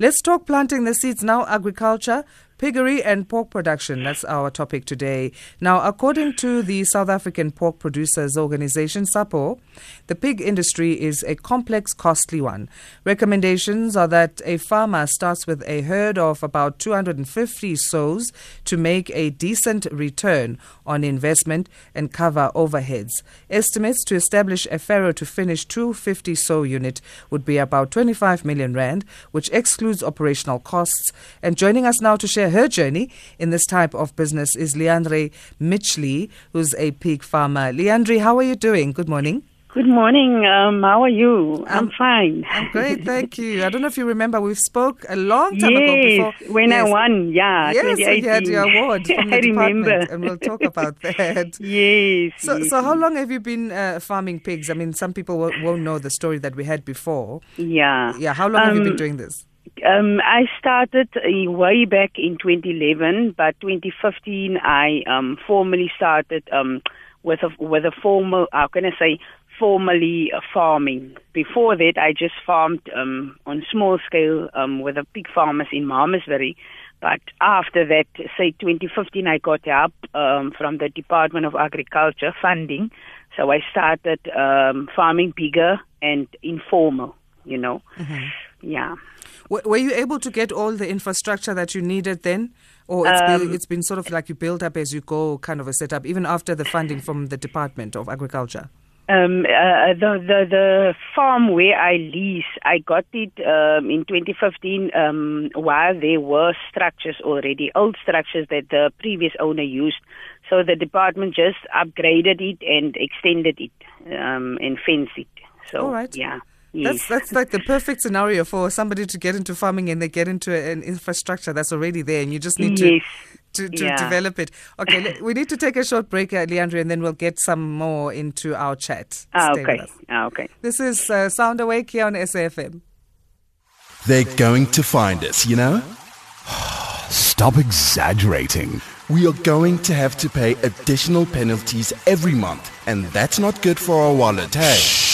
Let's talk planting the seeds. Now, agriculture, Piggery and pork production, that's our topic today. Now, according to the South African Pork Producers Organization, SAPPO, the pig industry is a complex, costly one. Recommendations are that a farmer starts with a herd of about 250 sows to make a decent return on investment and cover overheads. Estimates to establish a farrow to finish 250 sow unit would be about 25 million rand, which excludes operational costs. And joining us now to share her journey in this type of business is Leandre Mitchley, who's a pig farmer. Leandre, how are you doing? Good morning. Good morning. Um, how are you? I'm, I'm, fine. I'm great, thank you. I don't know if you remember, we spoke a long time yes, ago before. when yes. I won, yeah. Yes, you had your award from the I remember. and we'll talk about that. yes. So, yes. so how long have you been uh, farming pigs? I mean, some people won't know the story that we had before. Yeah. Yeah. How long um, have you been um, doing this? Um, I started uh, way back in 2011, but 2015 I um, formally started um, with a with a formal. How can I say? Formally uh, farming. Before that, I just farmed um, on small scale um, with a pig farmers in Malmesbury. But after that, say 2015, I got help um, from the Department of Agriculture funding. So I started um, farming bigger and informal, you know. Mm-hmm. Yeah. Were you able to get all the infrastructure that you needed then? Or it's, um, been, it's been sort of like you build up as you go kind of a setup, even after the funding from the Department of Agriculture? Um, uh, the, the the farm where I lease, I got it um, in 2015 um, while there were structures already, old structures that the previous owner used. So the department just upgraded it and extended it um, and fenced it. So, All right. yeah. Yes. That's that's like the perfect scenario for somebody to get into farming and they get into an infrastructure that's already there and you just need yes. to to, to yeah. develop it. Okay, we need to take a short break, uh, Leandre, and then we'll get some more into our chat. Ah, okay. Ah, okay. This is uh, Sound Awake here on SAFM. They're going to find us, you know? Stop exaggerating. We are going to have to pay additional penalties every month, and that's not good for our wallet, hey?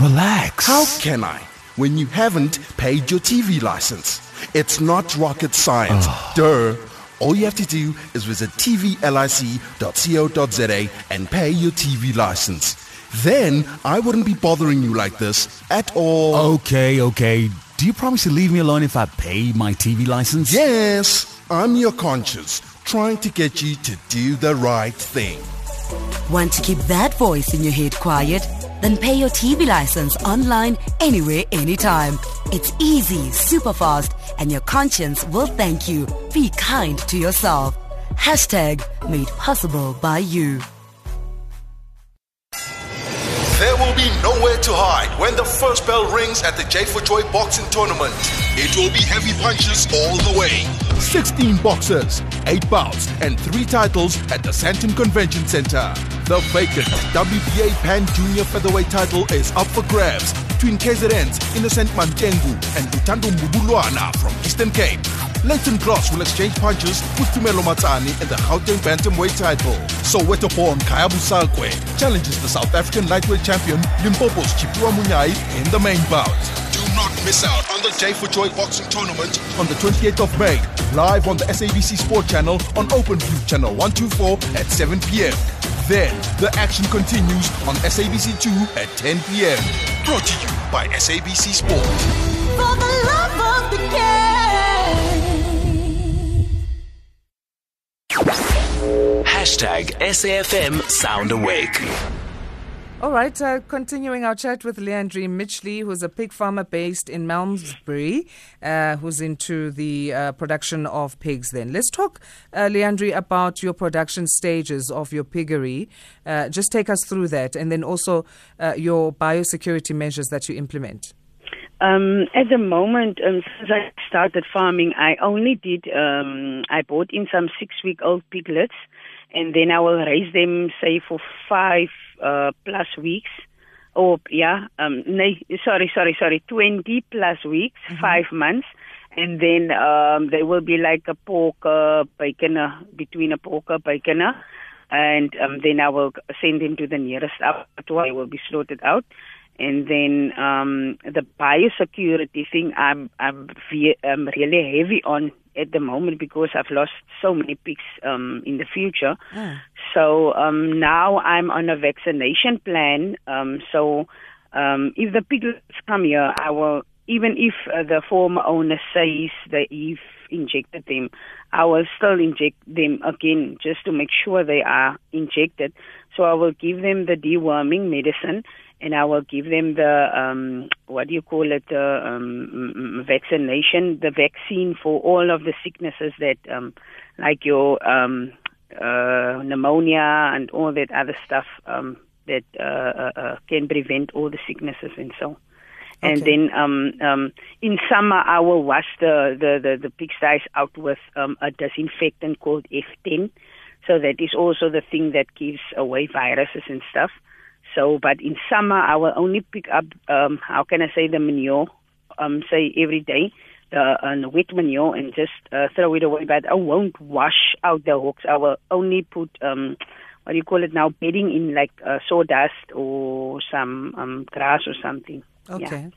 Relax. How can I when you haven't paid your TV license? It's not rocket science. Oh. Duh. All you have to do is visit tvlic.co.za and pay your TV license. Then I wouldn't be bothering you like this at all. Okay, okay. Do you promise to leave me alone if I pay my TV license? Yes, I'm your conscience, trying to get you to do the right thing. Want to keep that voice in your head quiet? Then pay your TV license online, anywhere, anytime. It's easy, super fast, and your conscience will thank you. Be kind to yourself. Hashtag made possible by you. There will be nowhere to hide when the first bell rings at the J for Joy boxing tournament. It will be heavy punches all the way. 16 boxers, 8 bouts, and 3 titles at the Sandton Convention Center. The vacant WBA Pan Junior Featherweight title is up for grabs between KZN's Innocent Mantengu and Utando Mbubulwana from Eastern Cape. Leighton Gross will exchange punches with Tumelo Matsani in the Gauteng Bantamweight title. Soweto born Kaya Busakwe challenges the South African lightweight champion Limpopo's Tshifhiwa Munyai in the main bout. Do not miss out on the J for Joy boxing tournament on the 28th of May, live on the SABC Sport channel on OpenView channel 124 at 7 p.m. Then the action continues on SABC2 at 10 p.m. Brought to you by SABC Sport. For the love of the game. Hashtag SAFM Sound Awake. All right, uh, continuing our chat with Leandre Mitchley, who's a pig farmer based in Malmesbury, uh, who's into the uh, production of pigs. Then let's talk, uh, Leandre, about your production stages of your piggery. Uh, just take us through that, and then also uh, your biosecurity measures that you implement. Um, at the moment, um, since I started farming, I only did, um, I bought in some six week old piglets, and then I will raise them, say, for five plus weeks. Or, yeah, um, nee, sorry, sorry, sorry, 20 plus weeks, mm-hmm. five months. And then um, they will be like a porker, bacon, between a porker, bacon, and um, then I will send them to the nearest abattoir. They will be slaughtered out. And then um, the biosecurity thing, I'm I'm, ve- I'm really heavy on at the moment because I've lost so many pigs um, in the future. So um, now I'm on a vaccination plan. Um, so um, if the pigs come here, I will, even if uh, the former owner says that he's injected them, I will still inject them again just to make sure they are injected. So I will give them the deworming medicine and I will give them the um, what do you call it the um, vaccination, the vaccine for all of the sicknesses that um, like your um, uh, pneumonia and all that other stuff um, that uh, uh, uh, can prevent all the sicknesses and so. Okay. And then um, um, in summer, I will wash the the the, the pigsties out with um, a disinfectant called F10. So that is also the thing that keeps away viruses and stuff. So, but in summer, I will only pick up, um, how can I say, the manure, um, say every day, the, uh, the wet manure, and just uh, throw it away. But I won't wash out the hooks. I will only put, um, what do you call it now, bedding in like uh, sawdust or some um, grass or something. Okay.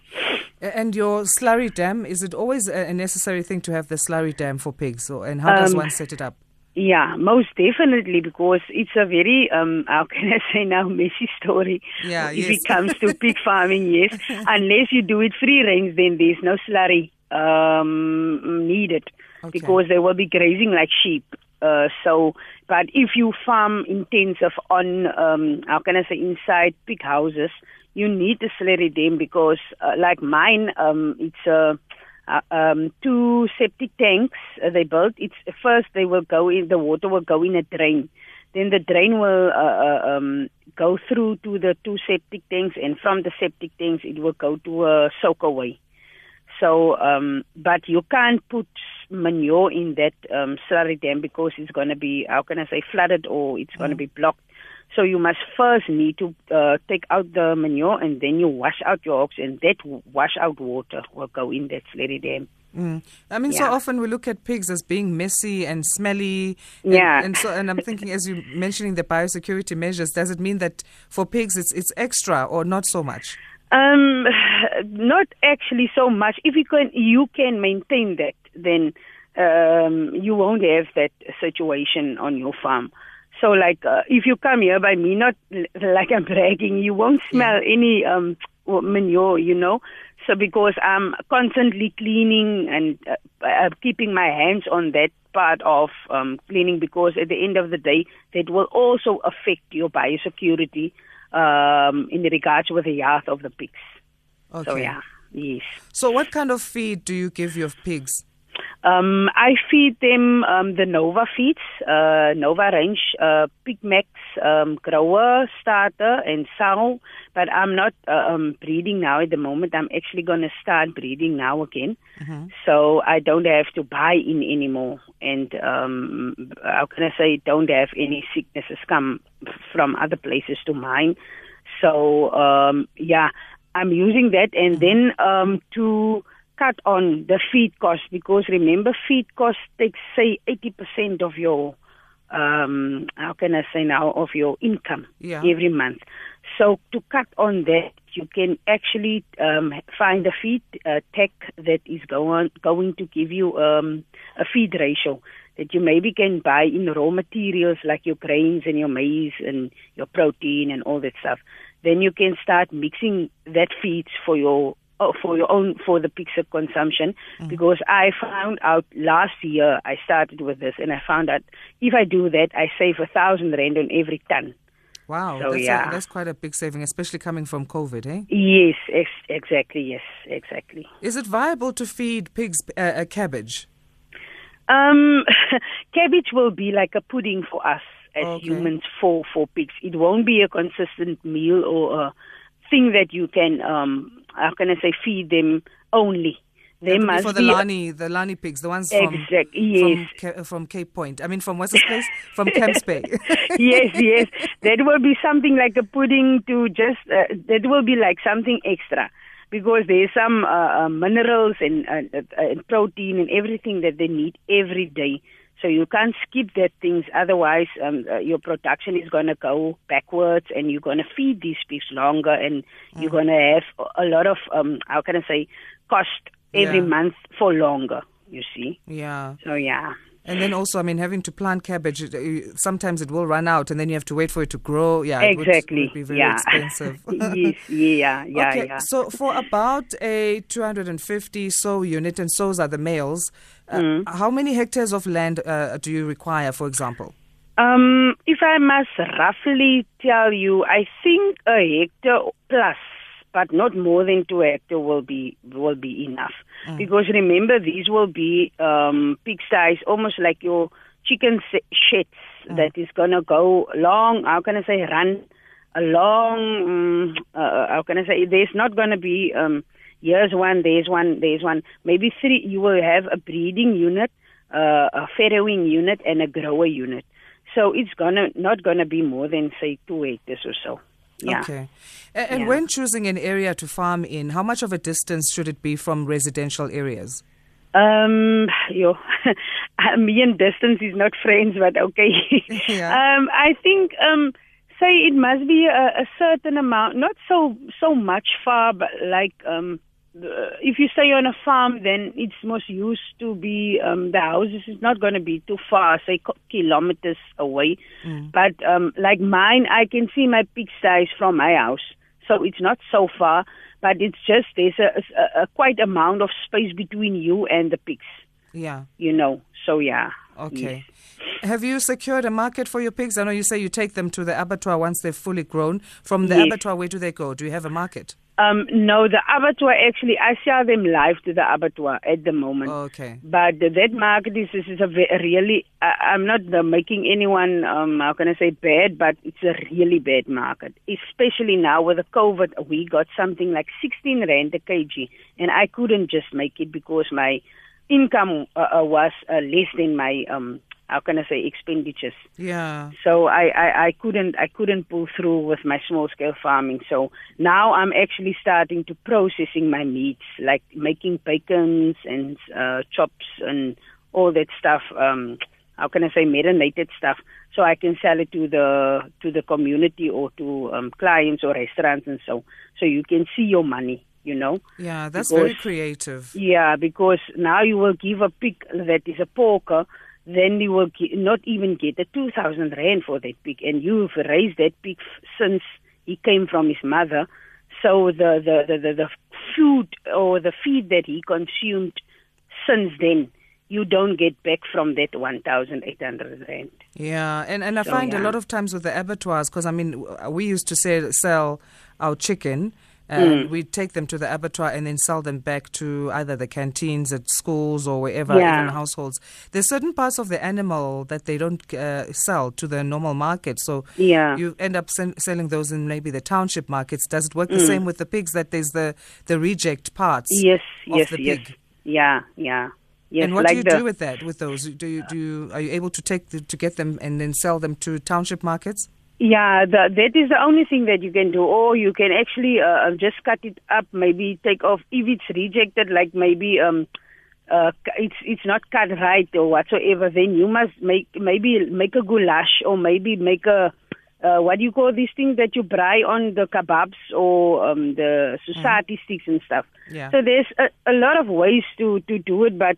A- And your slurry dam, is it always a necessary thing to have the slurry dam for pigs? Or, and how does Um, one set it up? Yeah, most definitely because it's a very um how can I say now messy story. Yeah, if yes. it comes to pig farming, yes. Unless you do it free range then there's no slurry um needed Okay. because they will be grazing like sheep. Uh, so, but if you farm intensive on, um, how can I say, inside pig houses, you need the slurry dam because, uh, like mine, um, it's a uh, um, two septic tanks uh, they built. It's first they will go in the water will go in a drain, then the drain will uh, uh, um, go through to the two septic tanks, and from the septic tanks it will go to a soak away. So, um, but you can't put manure in that um, slurry dam because it's going to be, how can I say, flooded or it's going to be blocked. So you must first need to uh, take out the manure and then you wash out your hogs and that wash out water will go in that slurry dam. Mm. I mean, so often we look at pigs as being messy and smelly. And, Yeah. And so, and I'm thinking, as you mentioning the biosecurity measures, does it mean that for pigs it's it's extra or not so much? Um, not actually so much. If you can, you can maintain that, then um, you won't have that situation on your farm. So, like, uh, if you come here by me, not like I'm bragging, you won't smell any um, manure, you know. So, because I'm constantly cleaning and uh, uh, keeping my hands on that part of um, cleaning, because at the end of the day, that will also affect your biosecurity um, in regards with the health of the pigs. Okay. So yeah, yes. So what kind of feed do you give your pigs? Um, I feed them um, the Nova feeds, uh, Nova range, uh, Pig Max, um, Grower, Starter, and Sow. But I'm not uh, um, breeding now at the moment. I'm actually going to start breeding now again. So I don't have to buy in anymore. And um, how can I say, don't have any sicknesses come from other places to mine. So um, yeah, I'm using that, and then um, to cut on the feed cost because remember, feed cost takes say 80% of your um, how can I say now of your income Yeah. every month. So to cut on that, you can actually um, find a feed uh, tech that is going going to give you um, a feed ratio that you maybe can buy in raw materials like your grains and your maize and your protein and all that stuff. Then you can start mixing that feeds for your oh, for your own for the pig consumption because I found out last year I started with this and I found out if I do that I save a thousand rand on every ton. Wow, So, that's, yeah. a, that's quite a big saving, especially coming from COVID, eh? Yes, ex- exactly. Yes, exactly. Is it viable to feed pigs uh, a cabbage? Um, cabbage will be like a pudding for us as Okay. humans for for pigs. It won't be a consistent meal or a thing that you can um how can I say feed them only. They be must for the be Lani, the Lani pigs, the ones from Exact- yes. from, from Cape Point. I mean, from what's place? from Camps Bay. yes, yes. That will be something like a pudding to just, uh, that will be like something extra because there's some uh, uh, minerals and, uh, uh, and protein and everything that they need every day. So you can't skip that things. Otherwise, um, uh, your production is going to go backwards, and you're going to feed these pigs longer, and you're going to have a lot of um, how can I say cost every Yeah. month for longer. You see. Yeah. So yeah. And then also, I mean, having to plant cabbage, sometimes it will run out and then you have to wait for it to grow. Yeah, exactly. it would- would be very yeah. expensive. yes. Yeah. Yeah. okay, Yeah. so for about a 250 sow unit, and sows are the males, uh, Mm. how many hectares of land uh, do you require, for example? Um, if I must roughly tell you, I think a hectare plus, but not more than two hectare will be will be enough. Because remember, these will be um, size, almost like your chicken sheds that is gonna go long. How can I say run a long? Um, uh, how can I say? There's not gonna be. Um, Here's one, there's one, there's one. Maybe three. You will have a breeding unit, uh, a farrowing unit, and a grower unit. So it's gonna not gonna be more than say two hectares or so. Yeah. Okay. And Yeah. when choosing an area to farm in, how much of a distance should it be from residential areas? Um, yo, me and distance is not friends, but okay. Yeah. Um, I think um, say it must be a, a certain amount, not so so much far, but like um, the- if you stay on a farm, then it's most used to be um, the houses is not going to be too far, say kilometers away. But um, like mine, I can see my pigsties from my house, so it's not so far. But it's just there's a, a, a quite amount of space between you and the pigs, Yeah. you know. So yeah. Okay. Have you secured a market for your pigs? I know you say you take them to the abattoir once they're fully grown. From the Yes. abattoir, where do they go? Do you have a market? Um, no, the abattoir actually, I sell them live to the abattoir at the moment. Okay. But that market is, is, a really, I, I'm not making anyone, um, how can I say, bad, but it's a really bad market. Especially now with the COVID, we got something like 16 rand a kg, and I couldn't just make it because my income uh, uh, was uh, less than my, um, how can I say, expenditures. Yeah. So I, I, I couldn't I couldn't pull through with my small scale farming. So now I'm actually starting to processing my meats, like making bacons and uh, chops and all that stuff. Um, how can I say marinated stuff? So I can sell it to the to the community or to um, clients or restaurants and so. So you can see your money. You know. Yeah, that's very creative. Yeah, because now you will give a pig that is a porker, then you will ge- not even get a 2,000 rand for that pig. And you've raised that pig f- since he came from his mother. So the, the, the, the, the food or the feed that he consumed since then, you don't get back from that 1,800 rand. Yeah, and, and I So, find a lot of times with the abattoirs, because I mean, we used to sell, sell our chicken. And Mm. we take them to the abattoir and then sell them back to either the canteens at schools or wherever, Yeah. even households. There's certain parts of the animal that they don't uh, sell to the normal market. So Yeah. you end up sen- selling those in maybe the township markets. Does it work Mm. the same with the pigs that there's the, the reject parts? Yes, of yes, the yes. pig? Yeah, yeah. Yes, and what like do you the, do with that? With those, do you do you, are you able to take the, to get them and then sell them to township markets? Yeah, the, that is the only thing that you can do. Or you can actually uh, just cut it up, maybe take off if it's rejected, like maybe um, uh, it's it's not cut right or whatsoever. Then you must make maybe make a goulash or maybe make a uh, what do you call these things that you fry on the kebabs or um, the sosatie sticks and stuff. Yeah. So there's a, a lot of ways to to do it, but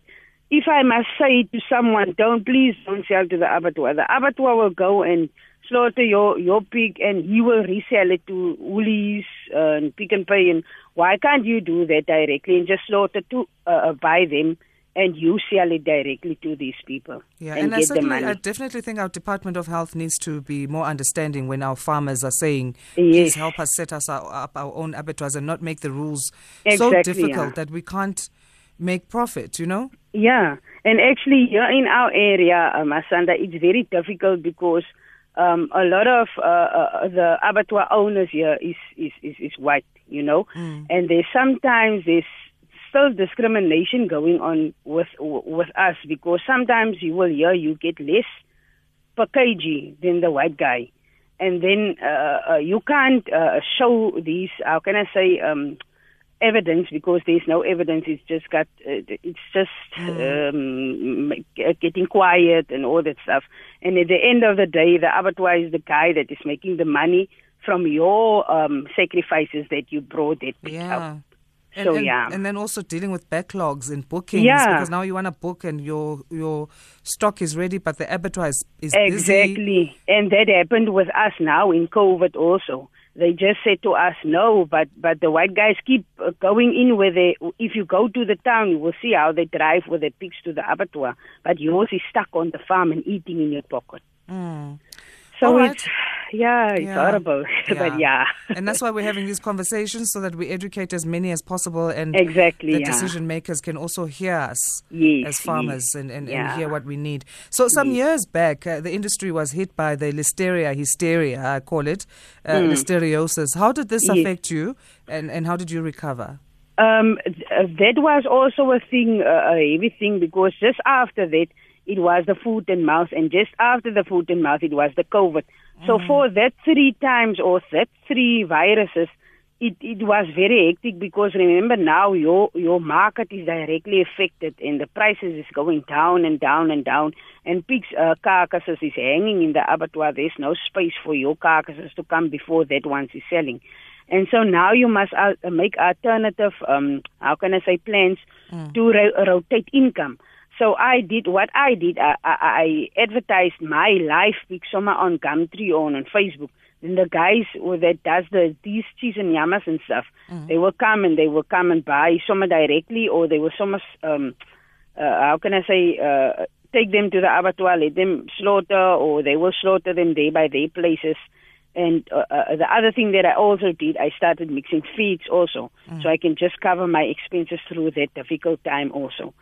if I must say to someone, don't please don't sell to the abattoir. The abattoir will go and slaughter your your pig, and he will resell it to Woolies uh, and Pick n Pay. And why can't you do that directly and just slaughter to uh, uh, buy them? And you sell it directly to these people Yeah, and, and, I certainly, money. I definitely think our Department of Health needs to be more understanding when our farmers are saying, Yes. "Please help us set us our, up our own abattoirs and not make the rules so difficult yeah. that we can't make profit." You know? Yeah, and actually here in our area, uh, Masanda, it's very difficult because um, a lot of uh, uh, the abattoir owners here is, is, is, is white, you know, and there's sometimes there's still discrimination going on with with us because sometimes you will hear you get less per kg than the white guy, and then uh, uh, you can't uh, show these. How can I say? Um, evidence because there's no evidence. It's just got. Uh, it's just um, uh, getting quiet and all that stuff. And at the end of the day, the abattoir is the guy that is making the money from your um, sacrifices that you brought that Yeah. out. And, So, and, yeah. and then also dealing with backlogs and bookings Yeah. because now you want to book and your your stock is ready, but the abattoir is, is busy. Exactly. And that happened with us now in COVID also. They just said to us, no, but, but the white guys keep uh, going in where they, if you go to the town, you will see how they drive with their pigs to the abattoir. But yours is stuck on the farm and eating in your pocket. Mm. So right. it's, yeah, it's Yeah. horrible. but yeah. and that's why we're having these conversations so that we educate as many as possible and Exactly, the yeah. decision makers can also hear us Yes, as farmers yes, and, and, and hear what we need. So some years back, uh, the industry was hit by the listeria hysteria, I call it, uh, listeriosis. How did this. Yes. affect you and, and how did you recover? Um, uh, that was also a thing, uh, a heavy thing, because just after that, it was the foot and mouth, and just after the foot and mouth, it was the COVID. So for that three times or that three viruses, it, it was very hectic because remember now your your market is directly affected and the prices is going down and down and down and pigs uh, carcasses is hanging in the abattoir. There's no space for your carcasses to come before that once is selling. And so now you must uh, make alternative, um, how can I say, plans to ro- rotate income. So I did what I did. I, I, I advertised my live pig summer on Gumtree or on Facebook. Then the guys that does the these cheese and yamas and stuff, they will come and they will come and buy some directly, or they will some um, uh, how can I say, uh, take them to the abattoir, let them slaughter, or they will slaughter them day by day places. And uh, uh, the other thing that I also did, I started mixing feeds also, so I can just cover my expenses through that difficult time also.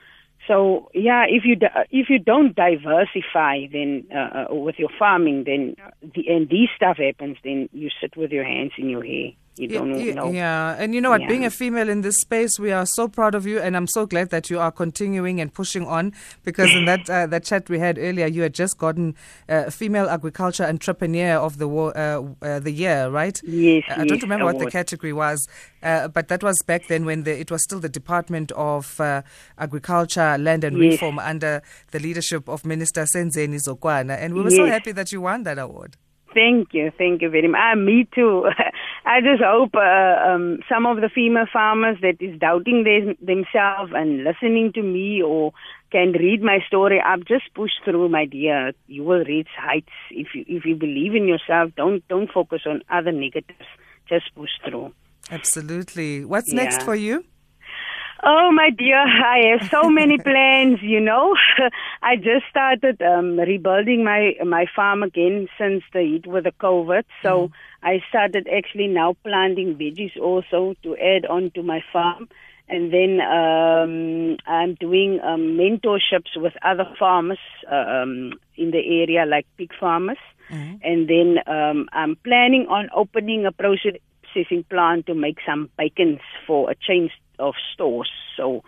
So yeah, if you di- if you don't diversify, then uh, uh, with your farming, then the, and these stuff happens, then you sit with your hands in your hair. You Yeah, don't yeah, know. yeah. and you know what? Yeah. Being a female in this space, we are so proud of you, and I'm so glad that you are continuing and pushing on. Because in that uh, that chat we had earlier, you had just gotten uh, female agriculture entrepreneur of the wo- uh, uh, the year, right? Yes, I don't yes, remember what the category was, uh, but that was back then when the, it was still the Department of uh, Agriculture, Land and Yes. Reform under the leadership of Minister Senzeni Zokwana, and we were so happy that you won that award. Thank you, thank you very much. Ah, me too. I just hope uh, um, some of the female farmers that is doubting them, themselves and listening to me or can read my story up, just push through, my dear. You will reach heights if you if you believe in yourself. Don't don't focus on other negatives. Just push through. Absolutely. What's next for you? Oh, my dear, I have so many plans, you know. I just started um, rebuilding my my farm again since the heat with the COVID. So I started actually now planting veggies also to add on to my farm. And then um, I'm doing um, mentorships with other farmers uh, um, in the area, like pig farmers. And then um, I'm planning on opening a processing plant to make some bacons for a chain of stores. So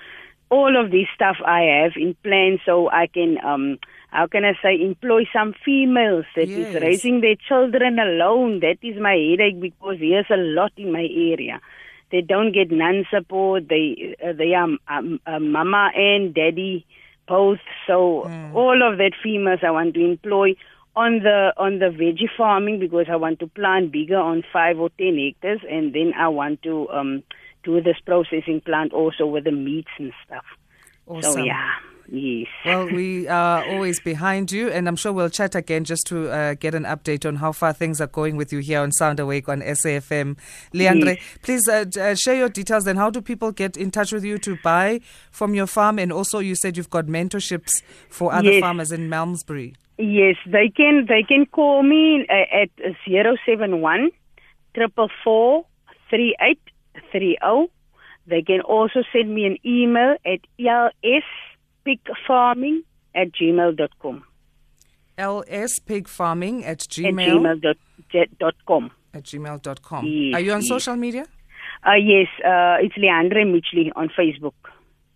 all of this stuff I have in plan so I can um how can I say employ some females that is Yes. raising their children alone. That is my headache because there's a lot in my area. They don't get none support. They uh, they are um, uh, mama and daddy both. So all of that females I want to employ on the on the veggie farming because I want to plant bigger on five or ten hectares, and then I want to um do this processing plant also with the meats and stuff. Awesome. So yeah, yes. Well, we are always behind you, and I'm sure we'll chat again just to uh, get an update on how far things are going with you here on Sound Awake on SAFM. Leandre, Yes. please uh, uh, share your details. Then, how do people get in touch with you to buy from your farm? And also, you said you've got mentorships for other Yes. farmers in Malmesbury. Yes, they can they can call me uh, at zero seven one triple four three eight three zero. They can also send me an email at lspigfarming at gmail dot com. lspigfarming at At gmail, gmail dot, jet dot com. at gmail.com. Yes, are you on yes. social media? Uh, yes, uh, it's Leandre Mitchley on Facebook.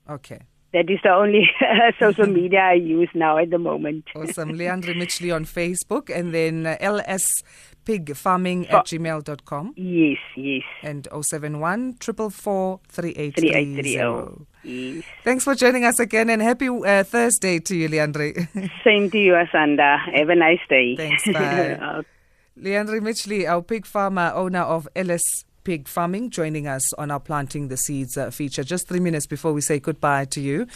Okay. That is the only social media I use now at the moment. Awesome. Leandre Mitchley on Facebook and then uh, lspigfarming at gmail.com. Yes, yes. and 071 444 3830. Yes. Thanks for joining us again and happy uh, Thursday to you, Leandre. Same to you, Asanda. Have a nice day. Thanks, bye. Leandre Mitchley, our pig farmer, owner of LS Pig Farming, joining us on our Planting the Seeds uh, feature just three minutes before we say goodbye to you.